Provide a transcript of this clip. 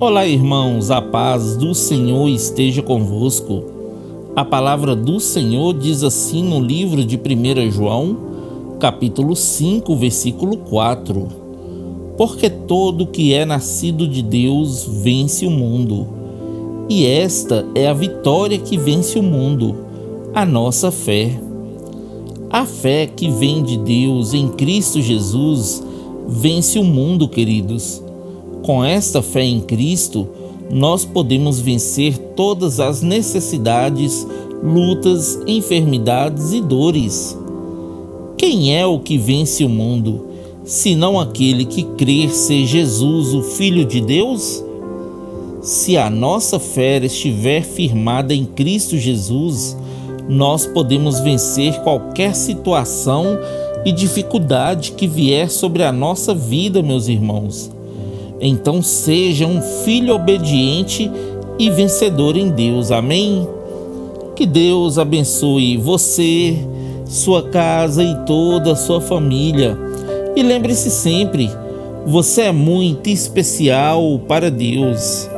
Olá, irmãos, a paz do Senhor esteja convosco. A palavra do Senhor diz assim no livro de 1 João, capítulo 5, versículo 4: Porque todo que é nascido de Deus vence o mundo. E esta é a vitória que vence o mundo, a nossa fé. A fé que vem de Deus em Cristo Jesus vence o mundo, queridos. Com esta fé em Cristo, nós podemos vencer todas as necessidades, lutas, enfermidades e dores. Quem é o que vence o mundo, senão aquele que crer ser Jesus, o Filho de Deus? Se a nossa fé estiver firmada em Cristo Jesus, nós podemos vencer qualquer situação e dificuldade que vier sobre a nossa vida, meus irmãos. Então seja um filho obediente e vencedor em Deus. Amém? Que Deus abençoe você, sua casa e toda a sua família. E lembre-se sempre, você é muito especial para Deus.